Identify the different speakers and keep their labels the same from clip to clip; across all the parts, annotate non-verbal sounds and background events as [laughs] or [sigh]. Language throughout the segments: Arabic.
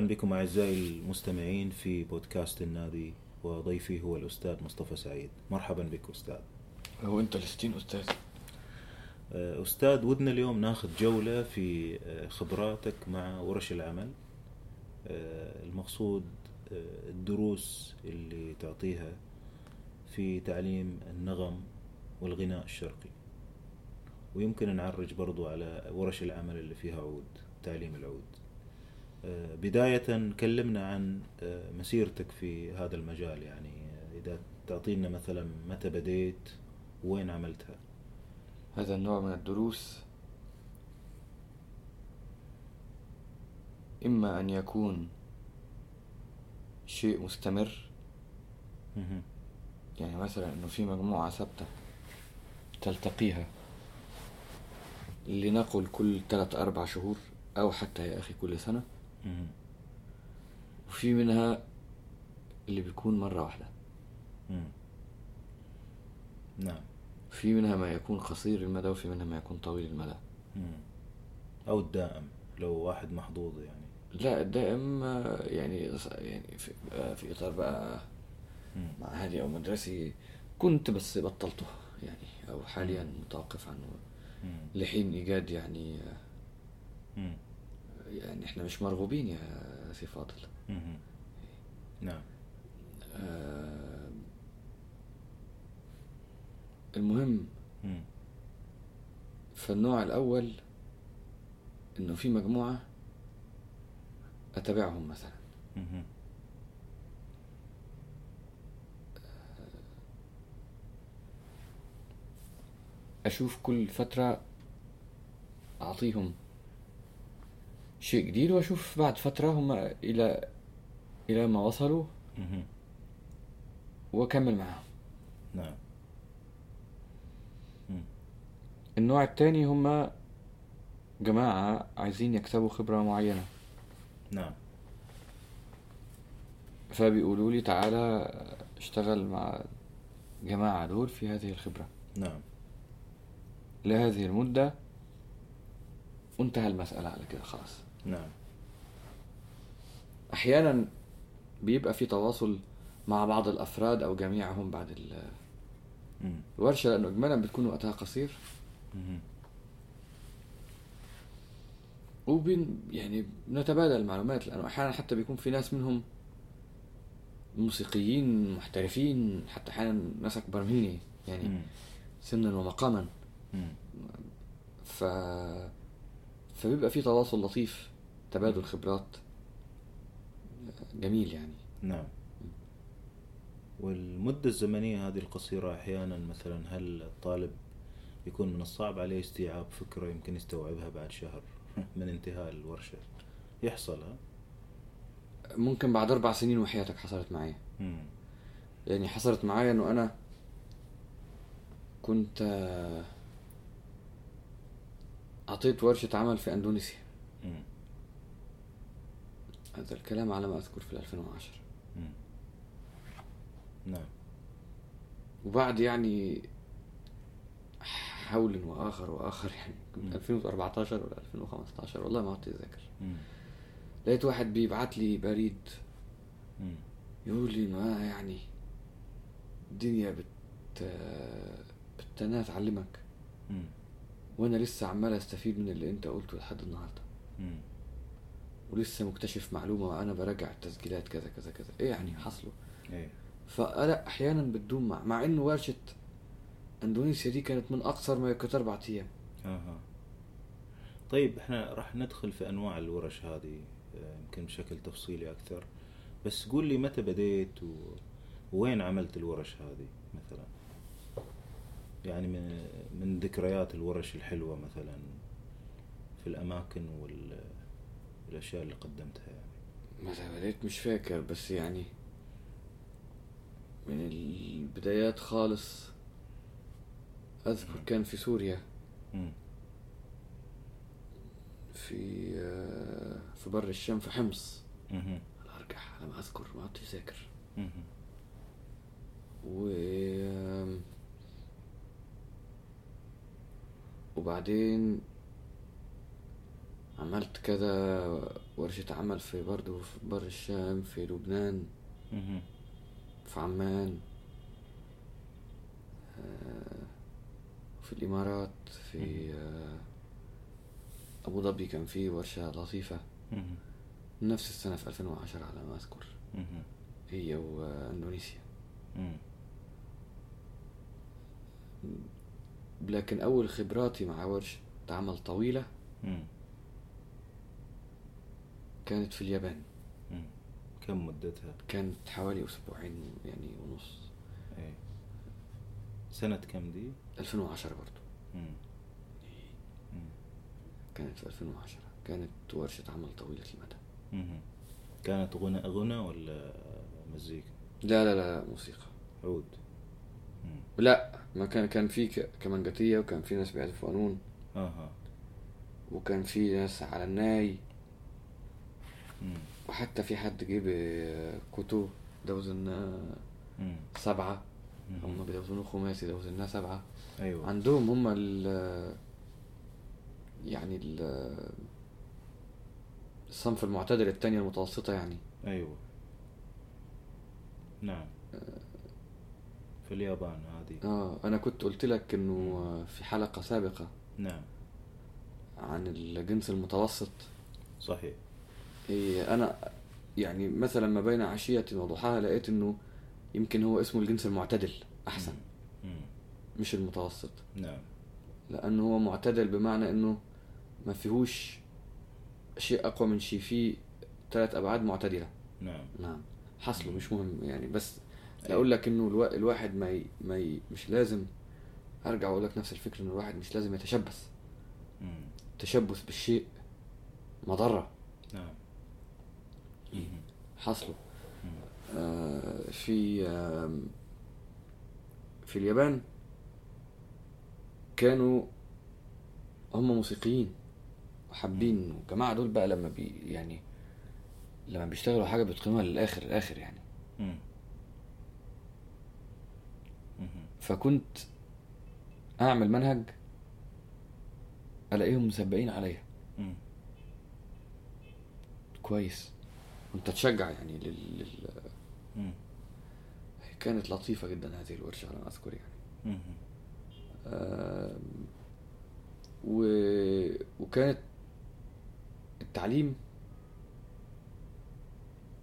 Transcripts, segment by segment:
Speaker 1: مرحبا بكم أعزائي المستمعين في بودكاست النادي وضيفي هو الأستاذ مصطفى سعيد. مرحبا بك أستاذ.
Speaker 2: هو أنت لستين أستاذ.
Speaker 1: آه، أستاذ ودنا اليوم ناخذ جولة في آه، خبراتك مع ورش العمل. آه، المقصود الدروس اللي تعطيها في تعليم النغم والغناء الشرقي. ويمكن نعرج برضو على ورش العمل اللي فيها عود تعليم العود. بداية كلمنا عن آه، مسيرتك في هذا المجال يعني آه، إذا تعطينا مثلا متى بديت وين عملتها
Speaker 2: هذا النوع من الدروس إما أن يكون شيء مستمر. يعني مثلا أنه في مجموعة ثابتة تلتقيها لنقل كل ثلاث أربع شهور أو حتى يا أخي كل سنة. وفي منها اللي بيكون مرة واحدة.
Speaker 1: نعم
Speaker 2: في منها ما يكون قصير المدى وفي منها ما يكون طويل المدى.
Speaker 1: أو الدائم لو واحد محظوظ يعني
Speaker 2: لا الدائم آه، يعني يعني في, آه، في إطار بقى. معهدي أو مدرسي كنت بس بطلته يعني أو حاليا متوقف عنه. لحين إيجاد يعني
Speaker 1: مم.
Speaker 2: يعني إحنا مش مرغوبين يا سي فاضل.
Speaker 1: نعم
Speaker 2: آه، المهم. فالنوع الأول إنه في مجموعة أتابعهم مثلا. أشوف كل فترة أعطيهم شيء جديد وأشوف بعد فترة هم إلى إلى ما وصلوا.
Speaker 1: مهم.
Speaker 2: وأكمل معاهم.
Speaker 1: نعم.
Speaker 2: النوع التاني هم جماعة عايزين يكسبوا خبرة معينة.
Speaker 1: نعم.
Speaker 2: فبيقولوا لي تعالى اشتغل مع جماعة دول في هذه الخبرة.
Speaker 1: نعم.
Speaker 2: لهذه المدة وانتهى المسألة على كده خلاص.
Speaker 1: نعم
Speaker 2: أحيانا بيبقى في تواصل مع بعض الأفراد أو جميعهم بعد ال-
Speaker 1: مم.
Speaker 2: الورشة لأنه إجمالا بتكون وقتها قصير. وبين يعني بنتبادل المعلومات لأنه أحيانا حتى بيكون في ناس منهم موسيقيين محترفين حتى أحيانا ناس أكبر مني يعني. سنا ومقاما. ف فبيبقى في تواصل لطيف تبادل خبرات جميل يعني
Speaker 1: نعم والمدة الزمنية هذه القصيرة أحيانا مثلا هل الطالب يكون من الصعب عليه استيعاب فكرة يمكن يستوعبها بعد شهر [laughs] من انتهاء الورشة يحصل ها؟
Speaker 2: ممكن بعد أربع سنين وحياتك حصلت معي. يعني حصلت معايا إنه أنا كنت آه، أعطيت ورشة عمل في أندونيسيا
Speaker 1: مم.
Speaker 2: هذا الكلام على ما أذكر في 2010
Speaker 1: مم. نعم
Speaker 2: وبعد يعني حول وآخر وآخر يعني. من 2014 ولا 2015 والله ما عدت
Speaker 1: مم.
Speaker 2: لقيت واحد بيبعت لي بريد. يقول لي ما يعني الدنيا بت بتنها تعلمك
Speaker 1: مم.
Speaker 2: وأنا لسه عمال أستفيد من اللي أنت قلته لحد النهارده. ولسه مكتشف معلومة وأنا براجع التسجيلات كذا كذا كذا. إيه يعني حصله؟
Speaker 1: إيه.
Speaker 2: فأنا أحيانا بتدوم مع مع إنه ورشة إندونيسيا دي كانت من أقصر ما كانت أربع أيام.
Speaker 1: أها. طيب إحنا راح ندخل في أنواع الورش هذه آه، يمكن بشكل تفصيلي أكثر. بس قول لي متى بديت و... وين عملت الورش هذه مثلا؟ يعني من من ذكريات الورش الحلوة مثلا في الأماكن والاشياء اللي قدمتها يعني
Speaker 2: متى بديت مش فاكر بس يعني من البدايات خالص أذكر كان في سوريا
Speaker 1: مم.
Speaker 2: في آه، في بر الشام في حمص
Speaker 1: مهم.
Speaker 2: أنا أرجع على ما أذكر ما عدتش ذاكر. و وبعدين عملت كذا ورشة عمل في برضه في بر الشام في لبنان. في عمان آه، في الإمارات في آه، أبو ظبي كان في ورشة لطيفة. نفس السنة في 2010 على ما أذكر. هي وأندونيسيا
Speaker 1: مم.
Speaker 2: لكن أول خبراتي مع ورشة عمل طويلة. كانت في اليابان
Speaker 1: مم. كم مدتها؟
Speaker 2: كانت حوالي أسبوعين يعني ونص
Speaker 1: إيه سنة كم دي؟
Speaker 2: 2010 برضو
Speaker 1: مم. مم.
Speaker 2: كانت في 2010 كانت ورشة عمل طويلة المدى
Speaker 1: مهم. كانت غنى غنى ولا مزيكا؟
Speaker 2: لا لا لا موسيقى
Speaker 1: عود مم.
Speaker 2: لا ما كان كان في كمانجاتية وكان في ناس بيعزفوا قانون
Speaker 1: أها
Speaker 2: وكان في ناس على الناي
Speaker 1: مم.
Speaker 2: وحتى في حد جه بكوتو دوزن
Speaker 1: مم.
Speaker 2: سبعة. هم بيدوزنوه خماسي دوزناه سبعة.
Speaker 1: أيوه.
Speaker 2: عندهم هم ال يعني ال الصنف المعتدل التانية المتوسطة يعني.
Speaker 1: أيوه. نعم. في اليابان هذه.
Speaker 2: آه أنا كنت قلت لك إنه في حلقة سابقة
Speaker 1: نعم.
Speaker 2: عن الجنس المتوسط.
Speaker 1: صحيح.
Speaker 2: أنا يعني مثلا ما بين عشية وضحاها لقيت إنه يمكن هو اسمه الجنس المعتدل
Speaker 1: أحسن.
Speaker 2: مش المتوسط.
Speaker 1: نعم.
Speaker 2: لأنه هو معتدل بمعنى إنه ما فيهوش شيء أقوى من شيء فيه ثلاث أبعاد معتدلة.
Speaker 1: نعم.
Speaker 2: نعم. حصله مش مهم يعني. بس
Speaker 1: أيوة.
Speaker 2: أقول لك إنه الوا... الواحد ما ي... ما ي... مش لازم أرجع وأقول لك نفس الفكرة إنه الواحد مش لازم يتشبث. التشبث بالشيء مضرة.
Speaker 1: نعم.
Speaker 2: حصله
Speaker 1: مم.
Speaker 2: آه في في اليابان كانوا هم موسيقيين وحابين الجماعة دول بقى لما بي يعني لما بيشتغلوا حاجة بيتقنوها للآخر الآخر يعني. فكنت أعمل منهج ألاقيهم مسبقين عليا. كويس. وأنت تشجع يعني لل... لل... كانت لطيفة جدا هذه الورشة على ما أذكر يعني. آم، و... وكانت التعليم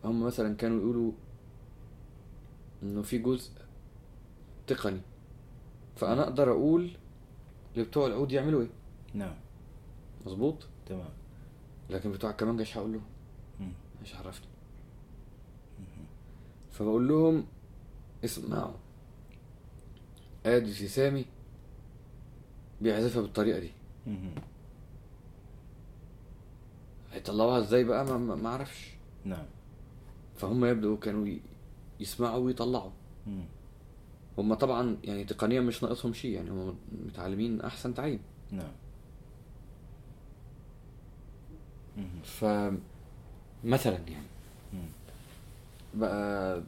Speaker 2: هم مثلا كانوا يقولوا إنه في جزء تقني فأنا أقدر أقول لبتوع العود يعملوا إيه؟
Speaker 1: نعم.
Speaker 2: مظبوط؟
Speaker 1: تمام.
Speaker 2: لكن بتوع الكمانجة مش هقول لهم مش عرفني. فبقول لهم اسمعوا. ادي سامي بيعزفها بالطريقة دي. هيطلعوها إزاي بقى؟ ما, ما أعرفش.
Speaker 1: نعم.
Speaker 2: فهم يبدو كانوا يسمعوا ويطلعوا.
Speaker 1: مم.
Speaker 2: هم طبعا يعني تقنيا مش ناقصهم شيء يعني هم متعلمين أحسن تعليم.
Speaker 1: نعم.
Speaker 2: ف مثلا يعني
Speaker 1: مم.
Speaker 2: بقى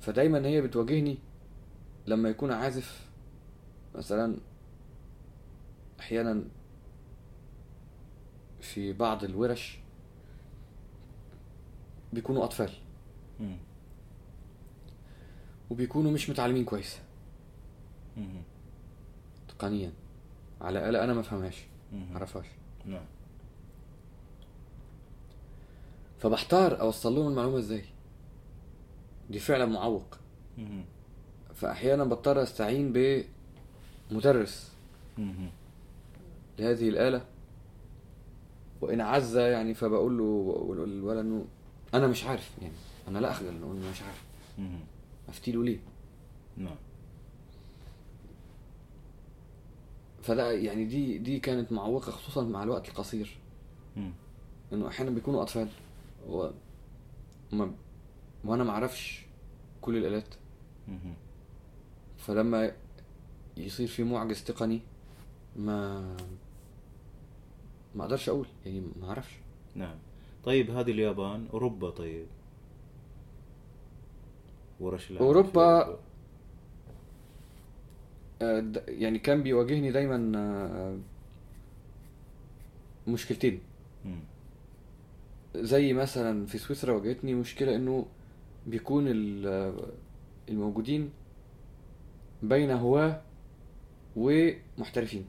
Speaker 2: فدايما هي بتواجهني لما يكون عازف مثلا أحيانا في بعض الورش بيكونوا
Speaker 1: أطفال.
Speaker 2: وبيكونوا مش متعلمين كويس. تقنيا على آلة أنا ما أفهمهاش
Speaker 1: مم.
Speaker 2: ما أعرفهاش
Speaker 1: نعم
Speaker 2: فبحتار أوصل لهم المعلومة إزاي دي فعلا معوق. فاحيانا بضطر أستعين بمدرس. لهذه الآلة وإن عز يعني فبقول له بقول للولد إنه أنا مش عارف يعني أنا لا أخجل إنه أنا مش عارف
Speaker 1: مم.
Speaker 2: أفتي له ليه؟
Speaker 1: نعم
Speaker 2: فده يعني دي دي كانت معوقة خصوصا مع الوقت القصير
Speaker 1: مم.
Speaker 2: إنه أحيانا بيكونوا أطفال و... ما... وأنا ما أعرفش كل الآلات.
Speaker 1: مم.
Speaker 2: فلما يصير في معجز تقني ما ما أقدرش أقول يعني ما أعرفش.
Speaker 1: نعم. طيب هذه اليابان أوروبا طيب. ورش
Speaker 2: أوروبا آه، يعني كان بيواجهني دايما آه، مشكلتين. زي مثلا في سويسرا واجهتني مشكلة إنه بيكون ال- الموجودين بين هواة ومحترفين.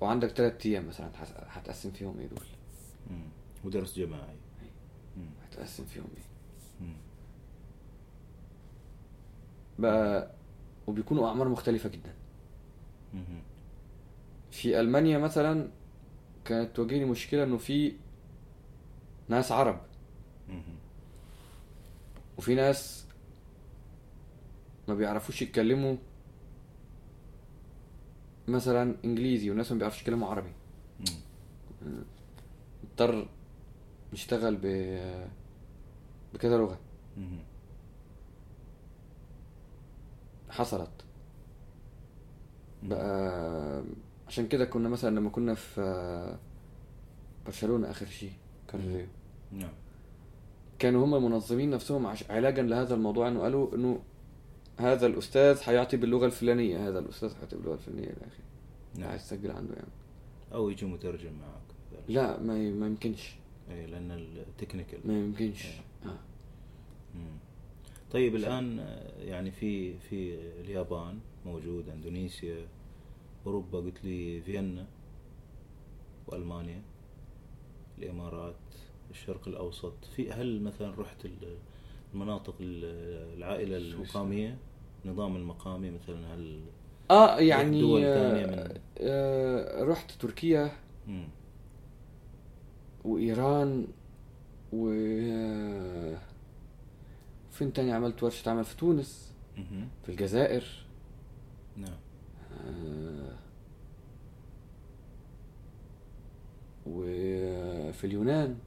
Speaker 2: وعندك ثلاث أيام مثلا هت- هتقسم فيهم إيه دول.
Speaker 1: ودرس جماعي.
Speaker 2: هتقسم فيهم
Speaker 1: إيه.
Speaker 2: بقى وبيكونوا أعمار مختلفة جدا
Speaker 1: مم.
Speaker 2: في ألمانيا مثلا كانت تواجهني مشكلة إنه في ناس عرب. وفي ناس ما بيعرفوش يتكلموا مثلا إنجليزي وناس ما بيعرفوش يتكلموا عربي. اضطر نشتغل ب بكذا
Speaker 1: مم.
Speaker 2: حصلت بقى عشان كده كنا مثلا لما كنا في برشلونة آخر شيء كان ريو
Speaker 1: نعم.
Speaker 2: كانوا هم المنظمين نفسهم عش... علاجا لهذا الموضوع إنه قالوا إنه هذا الأستاذ هيعطي باللغة الفلانية هذا الأستاذ هيعطي باللغة الفلانية إلى آخره.
Speaker 1: نعم.
Speaker 2: عايز تسجل عنده يعني.
Speaker 1: أو يجي مترجم معك.
Speaker 2: لا ما. ما يمكنش.
Speaker 1: اي لأن التكنيكال
Speaker 2: ما يمكنش. آه.
Speaker 1: مم. طيب الآن آه، يعني في في اليابان موجود إندونيسيا. اوروبا قلت لي فيينا وألمانيا الإمارات الشرق الأوسط في هل مثلا رحت ال- المناطق ال- العائلة
Speaker 2: سويسرا.
Speaker 1: المقاميه نظام المقامي مثلا هل
Speaker 2: آه يعني
Speaker 1: دول
Speaker 2: آه،
Speaker 1: ثانية من-
Speaker 2: آه رحت تركيا
Speaker 1: مم.
Speaker 2: وإيران و آه، فين تاني عملت ورشة عمل في تونس. في الجزائر
Speaker 1: نعم
Speaker 2: آه، وفي اليونان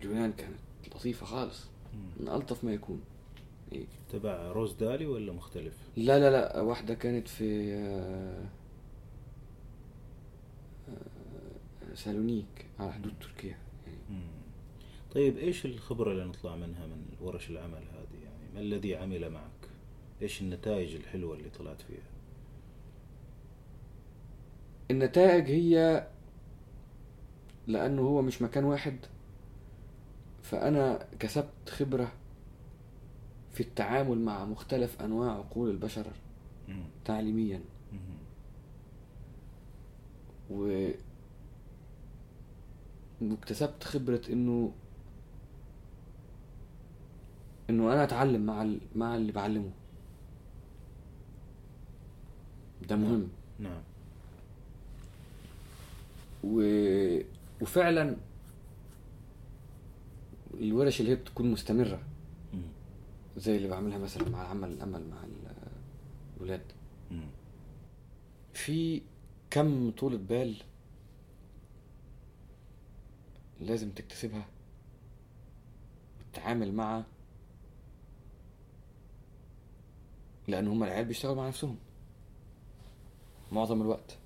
Speaker 2: اليونان كانت لطيفة خالص. من ألطف ما يكون إيه.
Speaker 1: تبع روز دالي ولا مختلف؟
Speaker 2: لا لا لا واحدة كانت في آه، آه، سالونيك على حدود تركيا يعني.
Speaker 1: طيب إيش الخبرة اللي نطلع منها من ورش العمل هذه يعني ما الذي عمل معك؟ إيش النتائج الحلوة اللي طلعت فيها؟
Speaker 2: النتائج هي لأنه هو مش مكان واحد فأنا كسبت خبرة في التعامل مع مختلف أنواع عقول البشر. تعليميا. و واكتسبت خبرة إنه إنه أنا أتعلم مع ال... مع اللي بعلمه. ده مهم.
Speaker 1: نعم.
Speaker 2: و... وفعلا الورش اللي هي بتكون مستمرة
Speaker 1: مم.
Speaker 2: زي اللي بعملها مثلا مع العمل الأمل مع ال- الولاد. في كم طولة بال لازم تكتسبها وتتعامل مع لأن هما العيال بيشتغلوا مع نفسهم معظم الوقت.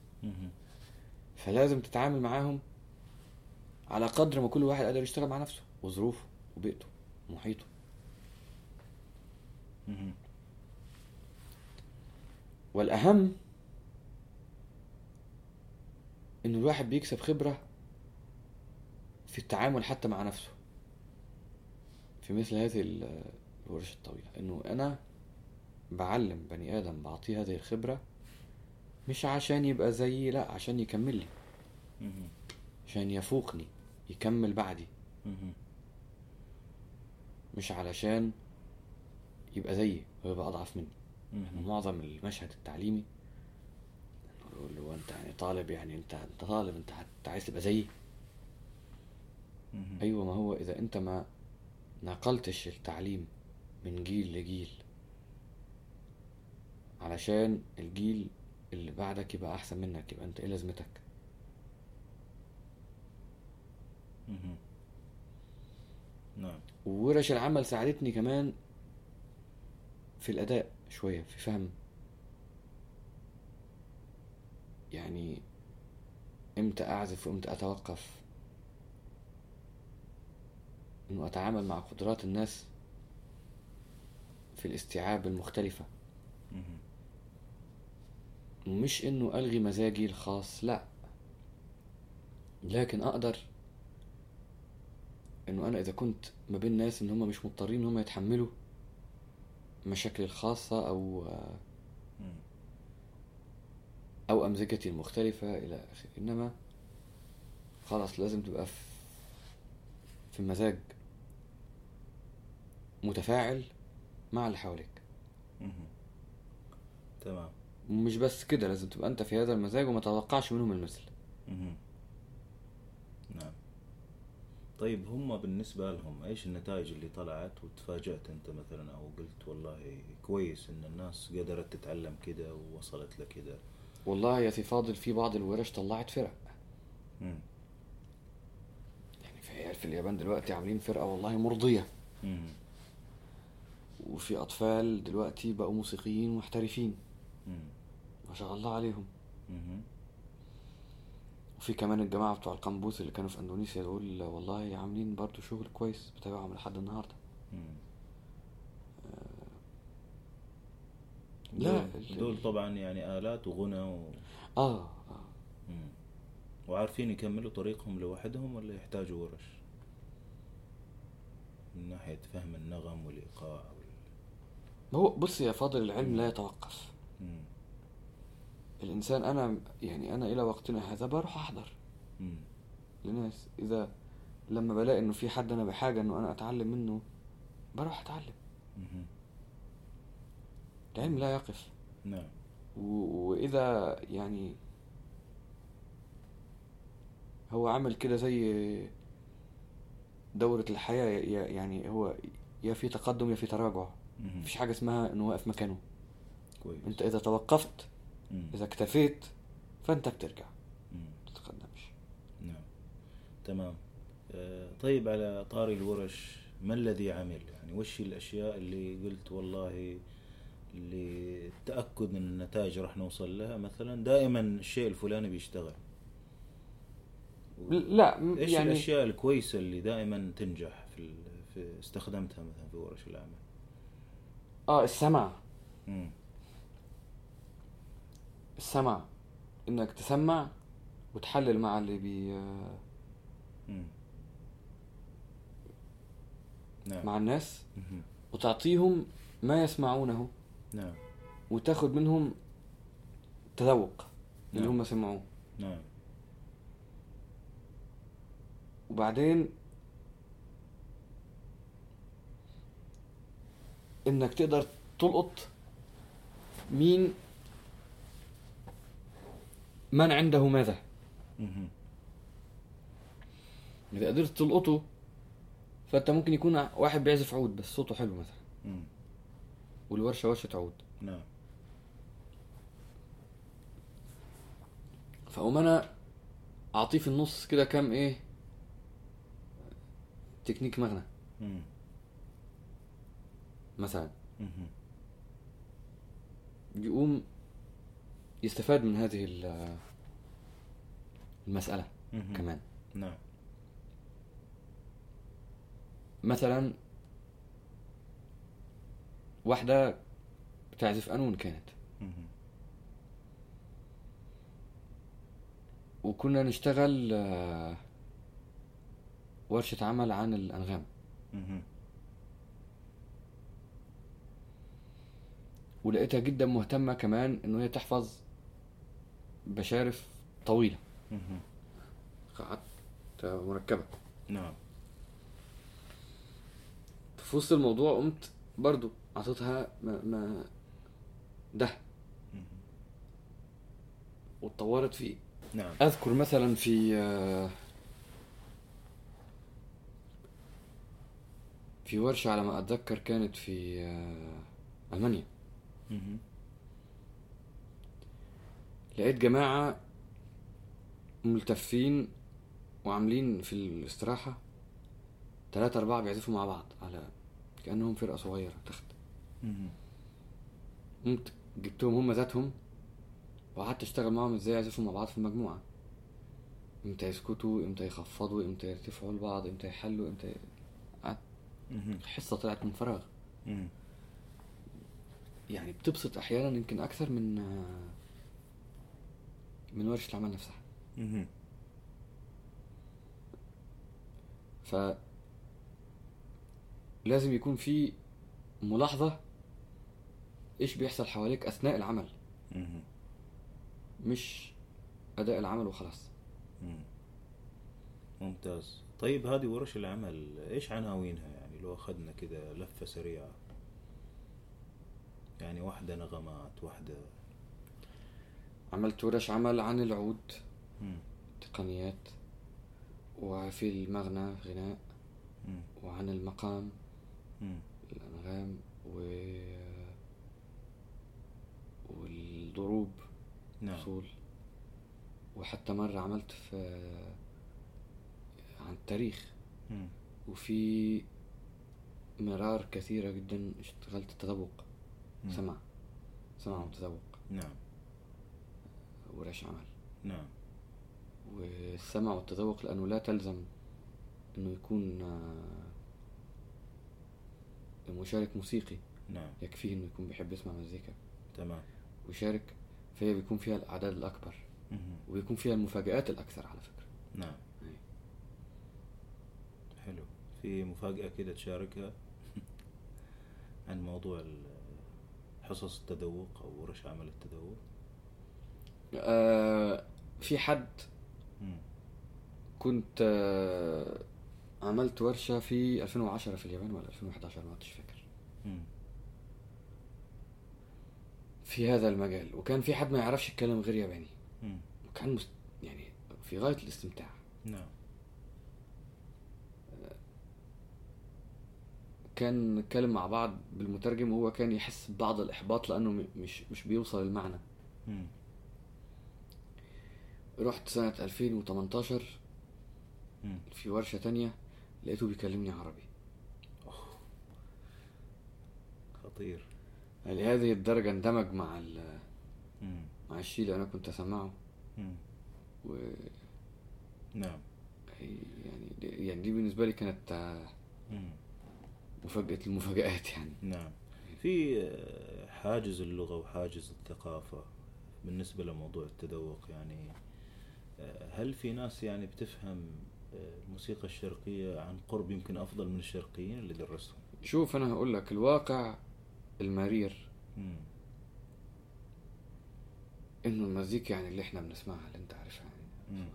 Speaker 2: فلازم تتعامل معاهم على قدر ما كل واحد قادر يشتغل مع نفسه وظروفه وبيئته ومحيطه. والأهم إن الواحد بيكسب خبرة في التعامل حتى مع نفسه في مثل هذه ال- الورش الطويلة إنه أنا بعلم بني آدم بعطيه هذه الخبرة مش عشان يبقى زيي لا عشان يكمل لي. عشان يفوقني يكمل بعدي. مش علشان يبقى زيي ويبقى أضعف مني
Speaker 1: مم.
Speaker 2: معظم المشهد التعليمي يقول له أنت يعني طالب يعني أنت أنت طالب أنت هت- عايز تبقى زيي. أيوه ما هو إذا أنت ما نقلتش التعليم من جيل لجيل علشان الجيل اللي بعدك يبقى أحسن منك يبقى أنت إيه لازمتك.
Speaker 1: نعم.
Speaker 2: وورش العمل ساعدتني كمان في الأداء شوية في فهم. يعني إمتى أعزف وإمتى أتوقف؟ إنه أتعامل مع قدرات الناس في الاستيعاب
Speaker 1: المختلفة.
Speaker 2: ومش إنه ألغي مزاجي الخاص لا لكن أقدر إنه أنا إذا كنت ما بين ناس إن هم مش مضطرين إن هم يتحملوا مشاكلي الخاصة
Speaker 1: أو.
Speaker 2: أو أمزجتي المختلفة إلى آخره إنما خلاص لازم تبقى في في مزاج متفاعل مع اللي حواليك.
Speaker 1: تمام
Speaker 2: ومش بس كده لازم تبقى أنت في هذا المزاج وما تتوقعش منهم المثل.
Speaker 1: نعم طيب هم بالنسبة لهم إيش النتائج اللي طلعت وتفاجأت أنت مثلا أو قلت والله كويس إن الناس قدرت تتعلم كده ووصلت لكده
Speaker 2: والله يا سي فاضل في بعض الورش طلعت فرق
Speaker 1: مم.
Speaker 2: يعني في عيال في اليابان دلوقتي عاملين فرقة والله مرضية
Speaker 1: مم.
Speaker 2: وفي أطفال دلوقتي بقوا موسيقيين محترفين
Speaker 1: مم.
Speaker 2: ما شاء الله عليهم. وفي كمان الجماعة بتوع القنبوس اللي كانوا في أندونيسيا دول والله عاملين برضو شغل كويس بتابعهم لحد النهاردة
Speaker 1: مم.
Speaker 2: لا،
Speaker 1: دول, طبعا يعني آلات وغنى و...
Speaker 2: آه, آه.
Speaker 1: مم. وعارفين يكملوا طريقهم لوحدهم ولا يحتاجوا ورش من ناحية فهم النغم والإيقاع وال...
Speaker 2: هو بص يا فاضل العلم لا يتوقف
Speaker 1: مم.
Speaker 2: الإنسان أنا يعني أنا إلى وقتنا هذا بروح أحضر
Speaker 1: مم.
Speaker 2: لناس إذا لما بلاقي إنه في حد أنا بحاجة إنه أنا أتعلم منه بروح أتعلم
Speaker 1: مهم.
Speaker 2: العلم لا يقف
Speaker 1: نعم
Speaker 2: و- وإذا يعني هو عمل كده زي دورة الحياة يا- يعني هو يا في تقدم يا في تراجع. مفيش حاجة اسمها إنه واقف مكانه
Speaker 1: كويس
Speaker 2: أنت إذا توقفت. إذا اكتفيت فأنت بترجع تتقدمش.
Speaker 1: نعم. تمام. آه، طيب على طاري الورش ما الذي عمل؟ يعني وش الأشياء اللي قلت والله للتأكد من النتائج راح نوصل لها؟ مثلا دائما الشيء الفلاني بيشتغل. و-
Speaker 2: لا
Speaker 1: إيش
Speaker 2: يعني
Speaker 1: الأشياء الكويسة اللي دائما تنجح في, في استخدمتها مثلا في ورش العمل
Speaker 2: آه السمع
Speaker 1: مم.
Speaker 2: السمع إنك تسمع وتحلل مع اللي بي.
Speaker 1: نعم
Speaker 2: مع الناس. وتعطيهم ما يسمعونه
Speaker 1: نعم
Speaker 2: وتاخد منهم تذوق اللي
Speaker 1: نعم.
Speaker 2: هم سمعوه
Speaker 1: نعم
Speaker 2: وبعدين إنك تقدر تلقط مين من عنده ماذا. إذا قدرت تلقطه فأنت ممكن يكون واحد بيعزف عود بس صوته حلو مثلا
Speaker 1: مم.
Speaker 2: والورشة ورشة عود
Speaker 1: نعم
Speaker 2: فأقوم أنا أعطيه في النص كده كام إيه تكنيك مغنى
Speaker 1: مم.
Speaker 2: مثلا
Speaker 1: مهم.
Speaker 2: يقوم يستفاد من هذه ال- المسألة. كمان
Speaker 1: نعم
Speaker 2: مثلا واحدة بتعزف قانون كانت. وكنا نشتغل آه، ورشة عمل عن الأنغام. ولقيتها جدا مهتمة كمان إن هي تحفظ بشارف طويلة.
Speaker 1: مهم.
Speaker 2: قعدت مركبة.
Speaker 1: نعم.
Speaker 2: في وسط الموضوع قمت برضو عطيتها ما, ما ده. واتطورت فيه.
Speaker 1: نعم.
Speaker 2: أذكر مثلا في في ورشة على ما أتذكر كانت في آه،
Speaker 1: ألمانيا.
Speaker 2: لقيت جماعة ملتفين وعاملين في الاستراحة. ثلاثة أربعة بيعزفوا مع بعض على كأنهم فرقة صغيرة تخت. قمت جبتهم هم ذاتهم وقعدت أشتغل معاهم إزاي يعزفوا مع بعض في المجموعة. إمتى يسكتوا إمتى يخفضوا إمتى يرتفعوا لبعض إمتى يحلوا إمتى ي... الحصة طلعت من فراغ. يعني بتبسط أحيانا يمكن أكثر من من ورشة العمل نفسها. ف لازم يكون في ملاحظة إيش بيحصل حواليك أثناء العمل. مش أداء العمل وخلاص
Speaker 1: مم. ممتاز طيب هذه ورش العمل إيش عناوينها يعني لو أخذنا كده لفة سريعة يعني واحدة نغمات واحدة
Speaker 2: عملت ورش عمل عن العود.
Speaker 1: مم.
Speaker 2: تقنيات. وفي المغنى غناء.
Speaker 1: مم.
Speaker 2: وعن المقام.
Speaker 1: مم.
Speaker 2: الأنغام. و والضروب.
Speaker 1: نعم.
Speaker 2: أصول. وحتى مرة عملت في عن التاريخ.
Speaker 1: مم.
Speaker 2: وفي مرار كثيرة جدا اشتغلت التذوق
Speaker 1: مم.
Speaker 2: سمع. سمع وتذوق
Speaker 1: نعم.
Speaker 2: ورش عمل.
Speaker 1: نعم.
Speaker 2: والسمع والتذوق لأنه لا تلزم إنه يكون آه، مشارك موسيقي.
Speaker 1: نعم.
Speaker 2: يكفيه إنه يكون بيحب يسمع مزيكا.
Speaker 1: تمام.
Speaker 2: ويشارك فهي بيكون فيها الأعداد الأكبر.
Speaker 1: مهم.
Speaker 2: وبيكون فيها المفاجآت الأكثر على فكرة.
Speaker 1: نعم. حلو. في مفاجأة كده تشاركها [laughs] عن موضوع حصص التذوق أو ورش عمل التذوق؟
Speaker 2: آه في حد. كنت آه عملت ورشة في 2010 في اليابان ولا 2011 ما عدتش فاكر. في هذا المجال وكان في حد ما يعرفش يتكلم غير ياباني. وكان مست... يعني في غاية الاستمتاع
Speaker 1: نعم
Speaker 2: كان نتكلم مع بعض بالمترجم وهو كان يحس ببعض الإحباط لأنه م- مش مش بيوصل المعنى
Speaker 1: مم.
Speaker 2: رحت سنة 2018
Speaker 1: مم.
Speaker 2: في ورشة تانية لقيته بيكلمني عربي.
Speaker 1: خطير.
Speaker 2: لهذه الدرجة اندمج مع ال... مع الشيء اللي أنا كنت أسمعه.
Speaker 1: مم.
Speaker 2: و
Speaker 1: نعم.
Speaker 2: يعني دي... يعني دي بالنسبة لي كانت
Speaker 1: مم.
Speaker 2: مفاجأة المفاجآت يعني.
Speaker 1: نعم. في آه، حاجز اللغة وحاجز الثقافة بالنسبة لموضوع التذوق يعني. هل في ناس يعني بتفهم آه، الموسيقى الشرقية عن قرب يمكن أفضل من الشرقيين اللي درسهم
Speaker 2: شوف أنا هقول لك الواقع المرير
Speaker 1: مم.
Speaker 2: إنه المزيكا يعني اللي إحنا بنسمعها اللي أنت عارفها يعني
Speaker 1: مم.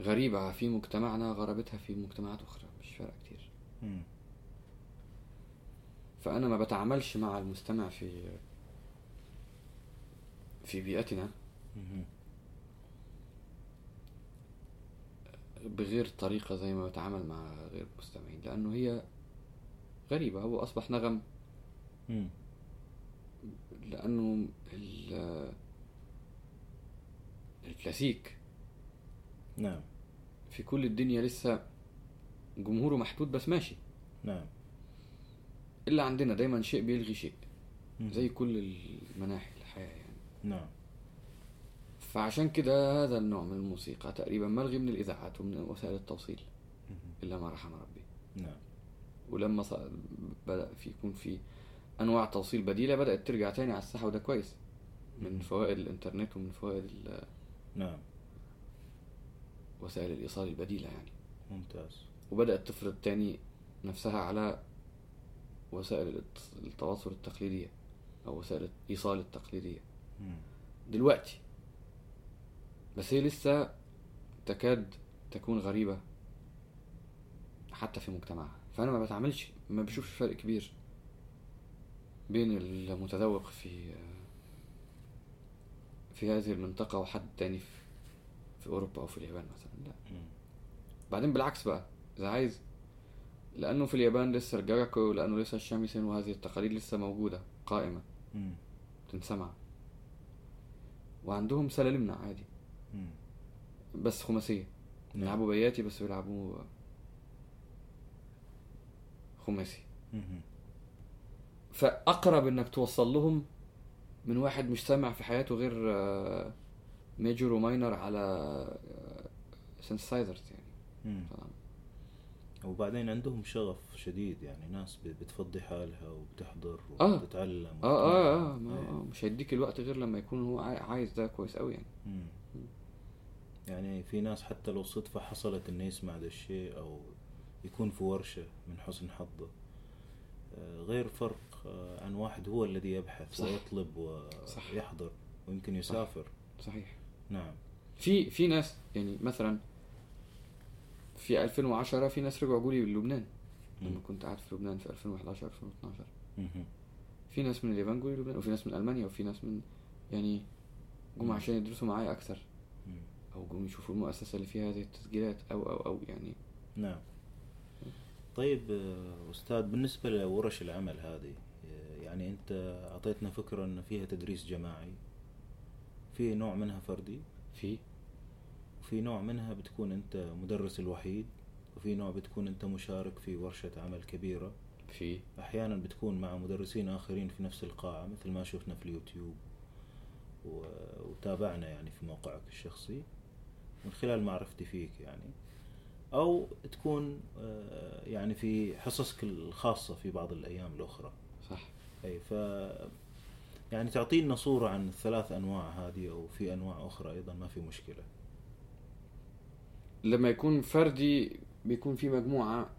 Speaker 2: غريبة في مجتمعنا غرابتها في مجتمعات أخرى مش فارقة كتير
Speaker 1: مم.
Speaker 2: فأنا ما بتعاملش مع المستمع في في بيئتنا
Speaker 1: مم.
Speaker 2: بغير طريقة زي ما بتعامل مع غير المستمعين لأنه هي غريبة هو أصبح نغم.
Speaker 1: مم.
Speaker 2: لأنه ال- الكلاسيك.
Speaker 1: نعم.
Speaker 2: في كل الدنيا لسه جمهوره محدود بس ماشي.
Speaker 1: نعم.
Speaker 2: إلا عندنا دايما شيء بيلغي شيء
Speaker 1: مم.
Speaker 2: زي كل المناحي الحياة يعني.
Speaker 1: نعم.
Speaker 2: فعشان كده هذا النوع من الموسيقى تقريبا ملغي من الإذاعات ومن وسائل التوصيل. إلا ما رحم ربي.
Speaker 1: نعم.
Speaker 2: ولما ص- بدأ في يكون في أنواع توصيل بديلة بدأت ترجع تاني على الساحة وده كويس. من. فوائد الإنترنت ومن فوائد
Speaker 1: نعم.
Speaker 2: وسائل الإيصال البديلة يعني.
Speaker 1: ممتاز.
Speaker 2: وبدأت تفرض تاني نفسها على وسائل التواصل التقليدية أو وسائل الإيصال التقليدية.
Speaker 1: مم.
Speaker 2: دلوقتي بس هي لسه تكاد تكون غريبة حتى في مجتمعها فأنا ما بتعاملش ما بشوفش فرق كبير بين المتذوق في في هذه المنطقة وحد تاني في, في أوروبا أو في اليابان مثلا لا. بعدين بالعكس بقى إذا عايز لأنه في اليابان لسه الجاكو ولأنه لسه الشاميسين وهذه التقاليد لسه موجودة قائمة. تنسمع وعندهم سلالمنا عادي. بس خماسية
Speaker 1: نعم.
Speaker 2: بيلعبوا بياتي بس بيلعبوا خماسي
Speaker 1: مم.
Speaker 2: فأقرب إنك توصل لهم من واحد مش سامع في حياته غير آه، major و minor على synthesizers يعني
Speaker 1: مم.
Speaker 2: طبعاً.
Speaker 1: وبعدين عندهم شغف شديد يعني ناس بتفضي حالها وبتحضر
Speaker 2: آه.
Speaker 1: وبتتعلم
Speaker 2: آه آه آه
Speaker 1: وبتتعلم.
Speaker 2: ما
Speaker 1: إيه.
Speaker 2: آه، مش هيديك الوقت غير لما يكون هو عاي- عايز ده كويس قوي يعني
Speaker 1: مم. يعني في ناس حتى لو صدفة حصلت إنه يسمع ذا الشيء أو يكون في ورشة من حسن حظه آه، غير فرق آه، عن واحد هو الذي يبحث
Speaker 2: صح.
Speaker 1: ويطلب
Speaker 2: صح.
Speaker 1: ويحضر ويمكن يسافر
Speaker 2: صحيح
Speaker 1: نعم
Speaker 2: في في ناس يعني مثلا في 2010 في ناس رجعوا لي لبنان لما. كنت قاعد في لبنان في 2011 2012
Speaker 1: مهم.
Speaker 2: في ناس من اليابان جولي لبنان وفي ناس من ألمانيا وفي ناس من يعني جم. عشان يدرسوا معايا
Speaker 1: أكثر.
Speaker 2: أو جم يشوفوا المؤسسة اللي فيها هذه التسجيلات أو أو أو يعني.
Speaker 1: نعم. طيب آه، أستاذ بالنسبة لورش العمل هذه آه، يعني أنت أعطيتنا فكرة أن فيها تدريس جماعي. في نوع منها فردي؟
Speaker 2: في.
Speaker 1: وفي نوع منها بتكون أنت مدرس الوحيد وفي نوع بتكون أنت مشارك في ورشة عمل كبيرة.
Speaker 2: في.
Speaker 1: أحيانا بتكون مع مدرسين آخرين في نفس القاعة مثل ما شفنا في اليوتيوب. وتابعنا يعني في موقعك الشخصي. من خلال معرفتي فيك يعني. أو تكون آه، يعني في حصصك الخاصة في بعض الأيام الأخرى.
Speaker 2: صح.
Speaker 1: أي ف يعني تعطينا صورة عن الثلاث أنواع هذه أو في أنواع أخرى أيضا ما في مشكلة.
Speaker 2: لما يكون فردي بيكون في مجموعة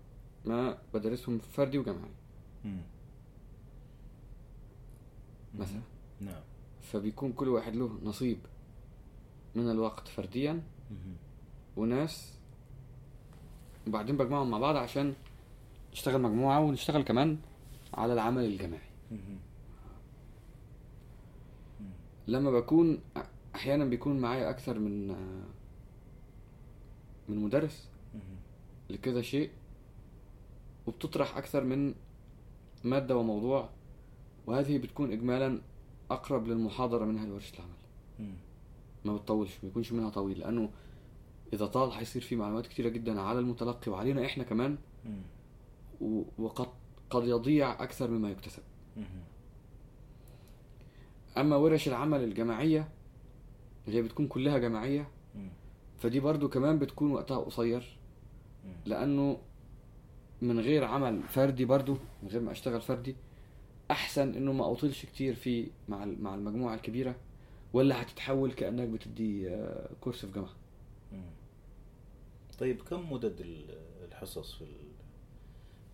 Speaker 2: ما بدرسهم فردي وجماعي. مثلا.
Speaker 1: نعم.
Speaker 2: فبيكون كل واحد له نصيب من الوقت فرديا. وناس وبعدين بجمعهم مع بعض عشان نشتغل مجموعة ونشتغل كمان على العمل الجماعي. لما بكون أحيانا بيكون معايا أكثر من من مدرس. لكذا شيء وبتطرح أكثر من مادة وموضوع وهذه بتكون إجمالا أقرب للمحاضرة منها لورشة العمل. ما بتطولش ما يكونش منها طويل لأنه إذا طال هيصير في معلومات كتيرة جدا على المتلقي وعلينا إحنا كمان. و- وقد قد يضيع أكثر مما يكتسب. أما ورش العمل الجماعية اللي هي بتكون كلها جماعية
Speaker 1: مم.
Speaker 2: فدي برضو كمان بتكون وقتها قصير
Speaker 1: مم.
Speaker 2: لأنه من غير عمل فردي برضو من غير ما أشتغل فردي أحسن إنه ما أطيلش كتير في مع مع المجموعة الكبيرة ولا هتتحول كأنك بتدي آه، كورس في جامعة
Speaker 1: مم. طيب كم مدد ال- الحصص في ال-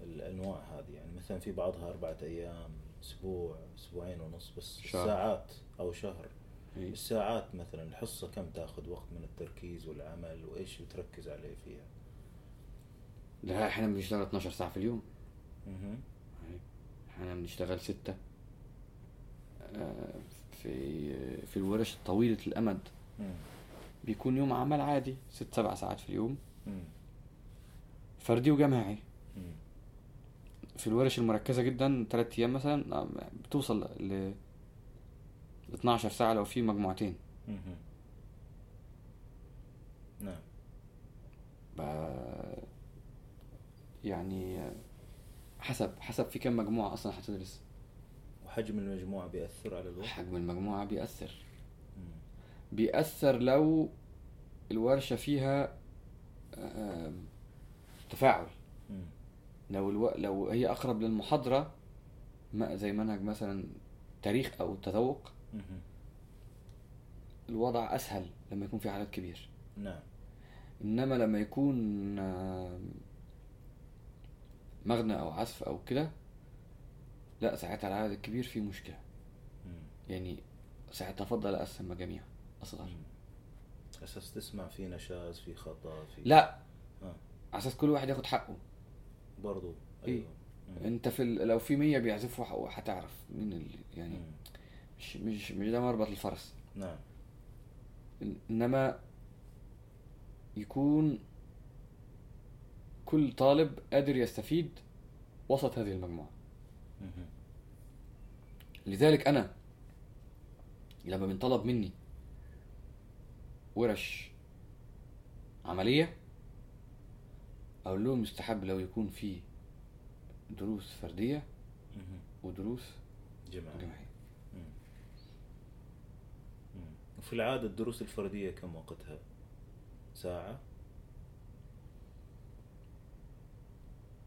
Speaker 1: الأنواع هذه يعني مثلا في بعضها أربعة أيام أسبوع أسبوعين ونص بس
Speaker 2: شهر.
Speaker 1: ساعات أو شهر
Speaker 2: إيه.
Speaker 1: الساعات مثلا الحصة كم تأخذ وقت من التركيز والعمل وإيش بتركز عليه فيها
Speaker 2: لا إحنا بنشتغل 12 ساعة في اليوم
Speaker 1: مهم.
Speaker 2: إحنا بنشتغل ستة آه، في في الورش طويلة الأمد
Speaker 1: مم.
Speaker 2: بيكون يوم عمل عادي ست سبع ساعات في اليوم. فردي وجماعي. في الورش المركزة جدا تلات أيام مثلا آه، بتوصل ل 12 ساعة لو في مجموعتين.
Speaker 1: نعم
Speaker 2: يعني حسب حسب في كم مجموعة أصلا هتدرس
Speaker 1: وحجم المجموعة بيأثر على الوقت
Speaker 2: حجم المجموعة بيأثر. بيأثر لو الورشة فيها تفاعل. لو ألو... لو هي أقرب للمحاضرة ما زي منهج مثلا تاريخ أو تذوق. الوضع أسهل لما يكون في عدد كبير
Speaker 1: نعم
Speaker 2: إنما لما يكون مغنى أو عزف أو كده لا ساعتها العدد الكبير فيه مشكلة
Speaker 1: مم.
Speaker 2: يعني ساعتها أفضل أقسم مجاميع أصغر
Speaker 1: مم. أساس تسمع في نشاز في خطأ في
Speaker 2: لا على أساس كل واحد ياخد حقه
Speaker 1: برضو
Speaker 2: إيه.
Speaker 1: أيوه مم.
Speaker 2: أنت في ال... لو في مية بيعزفوا حقه هتعرف مين اللي يعني
Speaker 1: مم.
Speaker 2: مش مش مش ده مربط الفرس
Speaker 1: نعم
Speaker 2: إنما يكون كل طالب قادر يستفيد وسط هذه المجموعة
Speaker 1: مهم.
Speaker 2: لذلك أنا لما بنطلب مني ورش عملية أقول لهم يستحب لو يكون في دروس فردية
Speaker 1: مهم.
Speaker 2: ودروس
Speaker 1: جماعة
Speaker 2: جماعية.
Speaker 1: وفي العادة الدروس الفردية كم وقتها؟ ساعة؟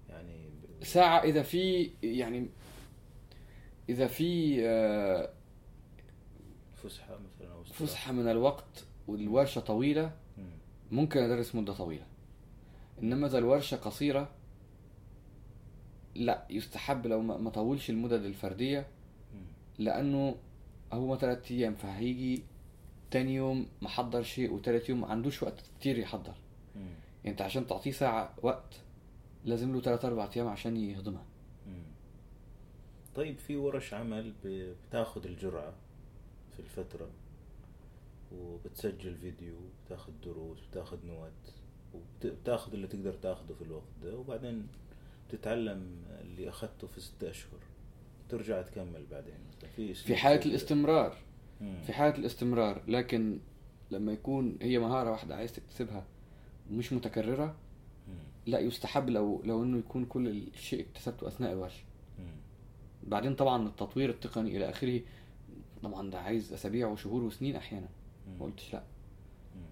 Speaker 1: يعني
Speaker 2: ساعة إذا في يعني إذا في آه،
Speaker 1: فسحة مثلا؟
Speaker 2: فسحة من الوقت والورشة طويلة
Speaker 1: مم.
Speaker 2: ممكن أدرس مدة طويلة إنما إذا الورشة قصيرة لا يستحب لو ما طولش المدد
Speaker 1: الفردية.
Speaker 2: لأنه هو ثلاث أيام فهيجي تاني يوم محضر شيء وتالت يوم ما عندوش وقت كتير يحضر. يعني أنت عشان تعطيه ساعة وقت لازم له ثلاث أربع أيام عشان يهضمها
Speaker 1: مم. طيب في ورش عمل بتاخد الجرعة في الفترة وبتسجل فيديو بتاخد دروس بتاخد نوت وبتاخد اللي تقدر تاخده في الوقت ده وبعدين بتتعلم اللي أخذته في ستة أشهر ترجع تكمل بعدين في
Speaker 2: في
Speaker 1: كده.
Speaker 2: الاستمرار
Speaker 1: مم.
Speaker 2: في حالة الاستمرار لكن لما يكون هي مهارة واحدة عايز تكتسبها ومش متكررة
Speaker 1: مم.
Speaker 2: لا يستحب لو لو إنه يكون كل الشيء اكتسبته أثناء الورشة. بعدين طبعا التطوير التقني إلى آخره طبعا ده عايز أسابيع وشهور وسنين
Speaker 1: أحيانا.
Speaker 2: ما قلتش لأ.
Speaker 1: مم.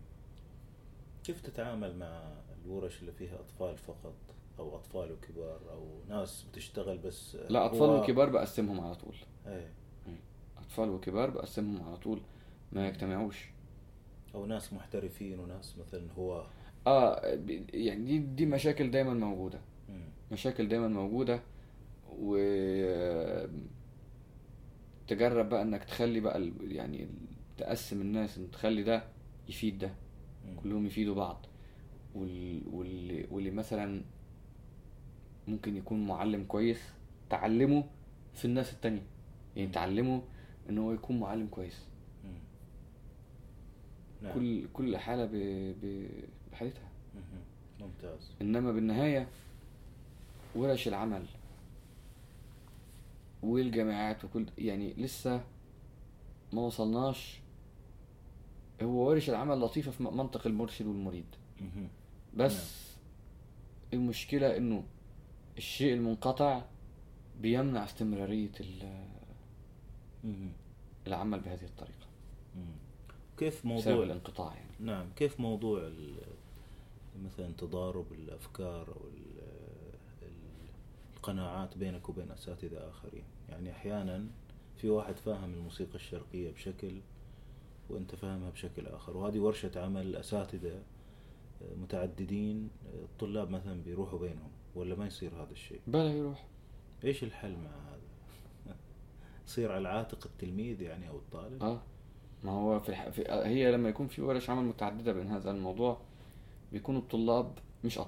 Speaker 1: كيف تتعامل مع الورش اللي فيها أطفال فقط أو أطفال وكبار أو ناس بتشتغل بس
Speaker 2: لا أطفال
Speaker 1: هو-
Speaker 2: وكبار بقسمهم على طول.
Speaker 1: إيه.
Speaker 2: أطفال وكبار بقسمهم على طول ما يجتمعوش.
Speaker 1: أو ناس محترفين وناس مثلا هو
Speaker 2: آه يعني دي دي مشاكل دايما موجودة.
Speaker 1: مم.
Speaker 2: مشاكل دايما موجودة. و تجرب بقى إنك تخلي بقى يعني تقسم الناس ان تخلي ده يفيد ده. كلهم يفيدوا بعض وال... واللي... واللي مثلا ممكن يكون معلم كويس تعلمه في الناس التانية يعني. تعلمه إن هو يكون معلم كويس.
Speaker 1: نعم.
Speaker 2: كل كل حالة ب... ب... بحالتها.
Speaker 1: ممتاز
Speaker 2: إنما بالنهاية ورش العمل والجامعات وكل يعني لسه ما وصلناش هو ورش العمل لطيفة في منطق المرشد والمريد. بس المشكلة إنه الشيء المنقطع بيمنع
Speaker 1: مهم.
Speaker 2: العمل بهذه الطريقة
Speaker 1: مم. كيف
Speaker 2: بسبب
Speaker 1: موضوع
Speaker 2: الانقطاع يعني
Speaker 1: نعم كيف موضوع مثلا تضارب الأفكار أو القناعات بينك وبين أساتذة آخرين. يعني أحيانا في واحد فاهم الموسيقى الشرقية بشكل وأنت فاهمها بشكل آخر. وهذه ورشة عمل أساتذة متعددين الطلاب مثلا بيروحوا بينهم ولا ما يصير هذا الشيء؟
Speaker 2: بلا يروح.
Speaker 1: إيش الحل مع هذا؟ [laughs] يصير على عاتق التلميذ يعني أو الطالب؟
Speaker 2: آه. ما هو في, الح... في هي لما يكون في ورش عمل متعددة بين هذا الموضوع بيكونوا الطلاب مش
Speaker 1: مم.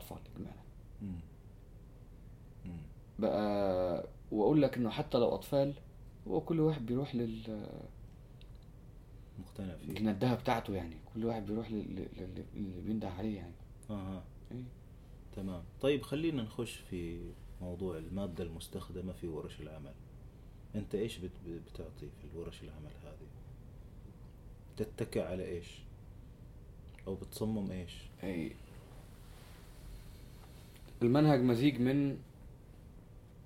Speaker 1: مم.
Speaker 2: بقى وأقول لك إنه حتى لو أطفال هو كل واحد بيروح لل
Speaker 1: مقتنع فيه.
Speaker 2: الندهة بتاعته يعني كل واحد بيروح لل- لل- اللي بينده عليه يعني.
Speaker 1: أها.
Speaker 2: إيه.
Speaker 1: تمام. طيب خلينا نخش في موضوع المادة المستخدمة في ورش العمل. أنت إيش بت- بتعطي في الورش العمل هذه؟ تتكئ على إيش؟ أو بتصمم إيش؟
Speaker 2: أي المنهج مزيج من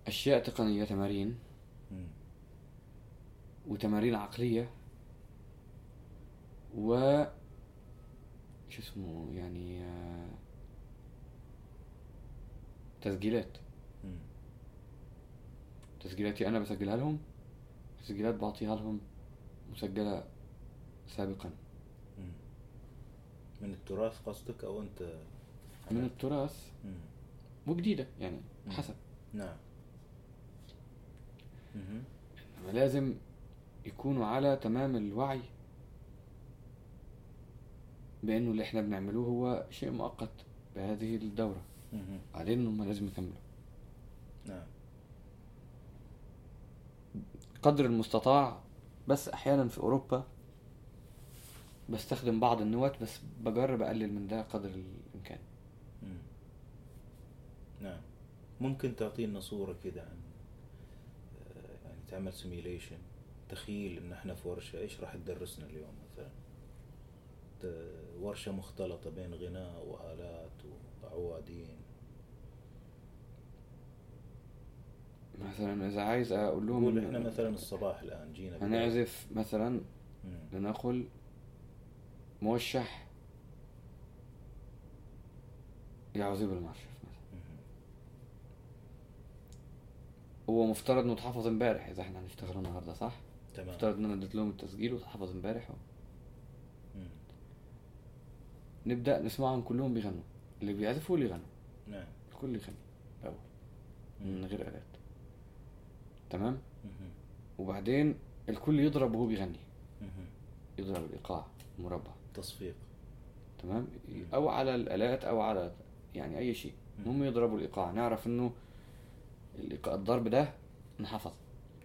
Speaker 2: أشياء تقنية تمارين. وتمارين عقلية و شو اسمه يعني آه، تسجيلات. تسجيلاتي أنا بسجلها لهم تسجيلات بعطيها لهم مسجلة سابقا.
Speaker 1: من التراث قصدك أو أنت
Speaker 2: من؟ التراث. وجديدة يعني. حسب
Speaker 1: نعم
Speaker 2: إنما لازم يكونوا على تمام الوعي بأنه اللي إحنا بنعملوه هو شيء مؤقت بهذه الدورة.
Speaker 1: مهم.
Speaker 2: بعدين هم لازم يكملوا.
Speaker 1: نعم.
Speaker 2: قدر المستطاع بس أحيانا في أوروبا بستخدم بعض النوت بس بجرب أقلل من ده قدر الإمكان.
Speaker 1: مم. نعم. ممكن تعطينا صورة كده عن تعمل simulation تخيل إن إحنا في ورشة إيش راح تدرسنا اليوم مثلا؟ ورشة مختلطة بين غناء وآلات وعوادين.
Speaker 2: مثلا إذا عايز أقول لهم إن
Speaker 1: إحنا مثلا الصباح الآن جينا
Speaker 2: هنعزف مثلا. لنقل موشح يعزف المرشف مثلا
Speaker 1: مهم.
Speaker 2: هو مفترض إنه اتحفظ امبارح. إذا إحنا هنشتغل النهارده صح؟
Speaker 1: تمام.
Speaker 2: مفترض إن أنا اديت لهم التسجيل واتحفظ امبارح
Speaker 1: مم.
Speaker 2: نبدأ نسمعهم كلهم بيغنوا. اللي بيعزفوا واللي يغنوا.
Speaker 1: نعم.
Speaker 2: الكل يغني. الأول من
Speaker 1: مم.
Speaker 2: غير آلات. تمام؟
Speaker 1: مهم.
Speaker 2: وبعدين الكل يضرب وهو بيغني.
Speaker 1: مهم.
Speaker 2: يضرب الإيقاع مربع.
Speaker 1: تصفيق.
Speaker 2: تمام؟
Speaker 1: مم.
Speaker 2: أو على الآلات أو على يعني أي شيء.
Speaker 1: مم.
Speaker 2: هم يضربوا الإيقاع. نعرف الإيقاع الضرب ده انحفظ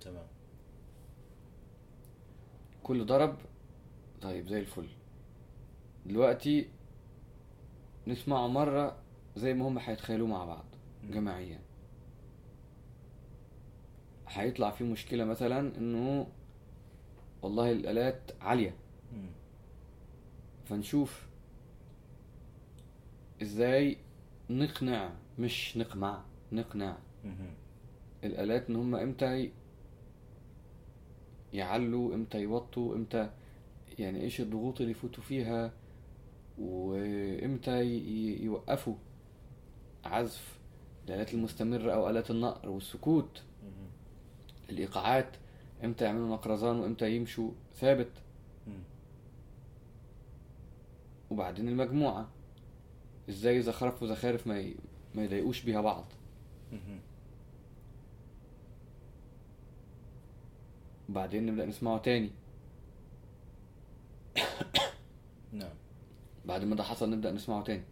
Speaker 1: تمام
Speaker 2: كل ضرب طيب زي الفل دلوقتي نسمعه مرة زي ما هم هيتخيلوه مع بعض. جماعيا هيطلع في مشكلة مثلا إنه والله الآلات عالية
Speaker 1: مم.
Speaker 2: فنشوف إزاي نقنع مش نقمع نقنع
Speaker 1: مهم.
Speaker 2: الآلات إن هم إمتى ي- يعلوا إمتى يوطوا إمتى يعني إيش الضغوط اللي يفوتوا فيها ي- يوقفوا عزف الآلات المستمرة أو آلات النقر والسكوت. الإيقاعات إمتى يعملوا نقرزان وإمتى يمشوا ثابت. وبعدين المجموعة إزاي زخرف وزخارف ما ي... ما يضايقوش بيها بعض وبعدين نبدأ نسمعه تاني. [coughs]
Speaker 1: نعم.
Speaker 2: بعد ما ده حصل نبدأ نسمعه تاني.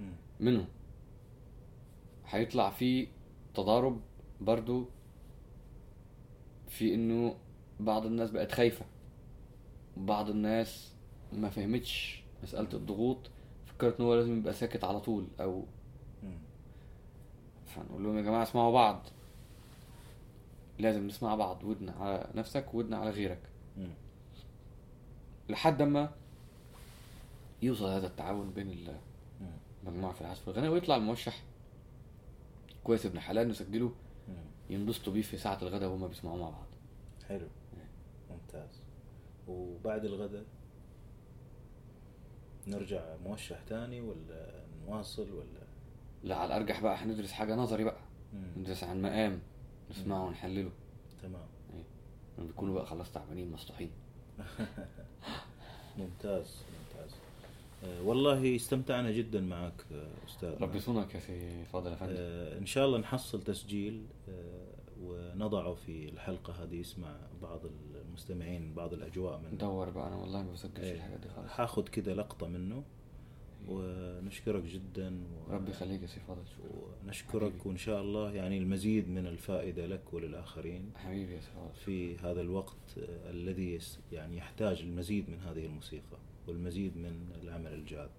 Speaker 1: مم.
Speaker 2: منه. هيطلع فيه تضارب برضو في إنه بعض الناس بقت خايفة. بعض الناس ما فهمتش مسألة الضغوط فكرت إن هو لازم يبقى ساكت على طول
Speaker 1: أو.
Speaker 2: فنقول لهم يا جماعة اسمعوا بعض. لازم نسمع بعض ودن على نفسك ودن على غيرك. لحد ما يوصل هذا التعاون بين
Speaker 1: مم.
Speaker 2: المجموعة في العزف والغناء ويطلع الموشح. كويس ابن حلال نسجله. ينبسطوا بيه في ساعة الغداء وهما بيسمعوا مع بعض.
Speaker 1: حلو. ممتاز. وبعد الغداء نرجع موشح تاني ولا نواصل ولا؟
Speaker 2: لا على الأرجح بقى هندرس حاجة نظري بقى. ندرس عن مقام. نسمعه ونحلله.
Speaker 1: تمام.
Speaker 2: لما بيكونوا بقى خلاص تعبانين مسطوحين [laughs]
Speaker 1: ممتاز ممتاز. آه، والله استمتعنا جدا معك آه، أستاذ
Speaker 2: ربي يصونك يا سي فاضل يا فندم.
Speaker 1: آه، إن شاء الله نحصل تسجيل ونضعه في الحلقة هذه يسمع بعض المستمعين بعض الأجواء من
Speaker 2: ندور بقى أنا والله ما بسجلش
Speaker 1: إيه،
Speaker 2: الحاجات دي خالص.
Speaker 1: حاخد كده لقطة منه. ونشكرك جدا و...
Speaker 2: ربي يخليك يا سي فاضل
Speaker 1: ونشكرك
Speaker 2: حبيبي.
Speaker 1: وإن شاء الله يعني المزيد من الفائدة لك وللآخرين
Speaker 2: حبيبي يا سي فاضل.
Speaker 1: في هذا الوقت الذي يعني يحتاج المزيد من هذه الموسيقى والمزيد من العمل الجاد.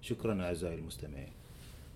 Speaker 1: شكرا أعزائي المستمعين.